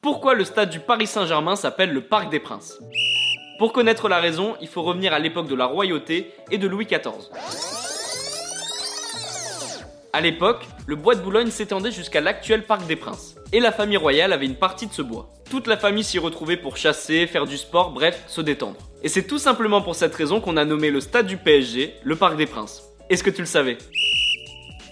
Pourquoi le stade du Paris Saint-Germain s'appelle le Parc des Princes? Pour connaître la raison, il faut revenir à l'époque de la royauté et de Louis XIV. À l'époque, le bois de Boulogne s'étendait jusqu'à l'actuel Parc des Princes. Et la famille royale avait une partie de ce bois. Toute la famille s'y retrouvait pour chasser, faire du sport, bref, se détendre. Et c'est tout simplement pour cette raison qu'on a nommé le stade du PSG le Parc des Princes. Est-ce que tu le savais?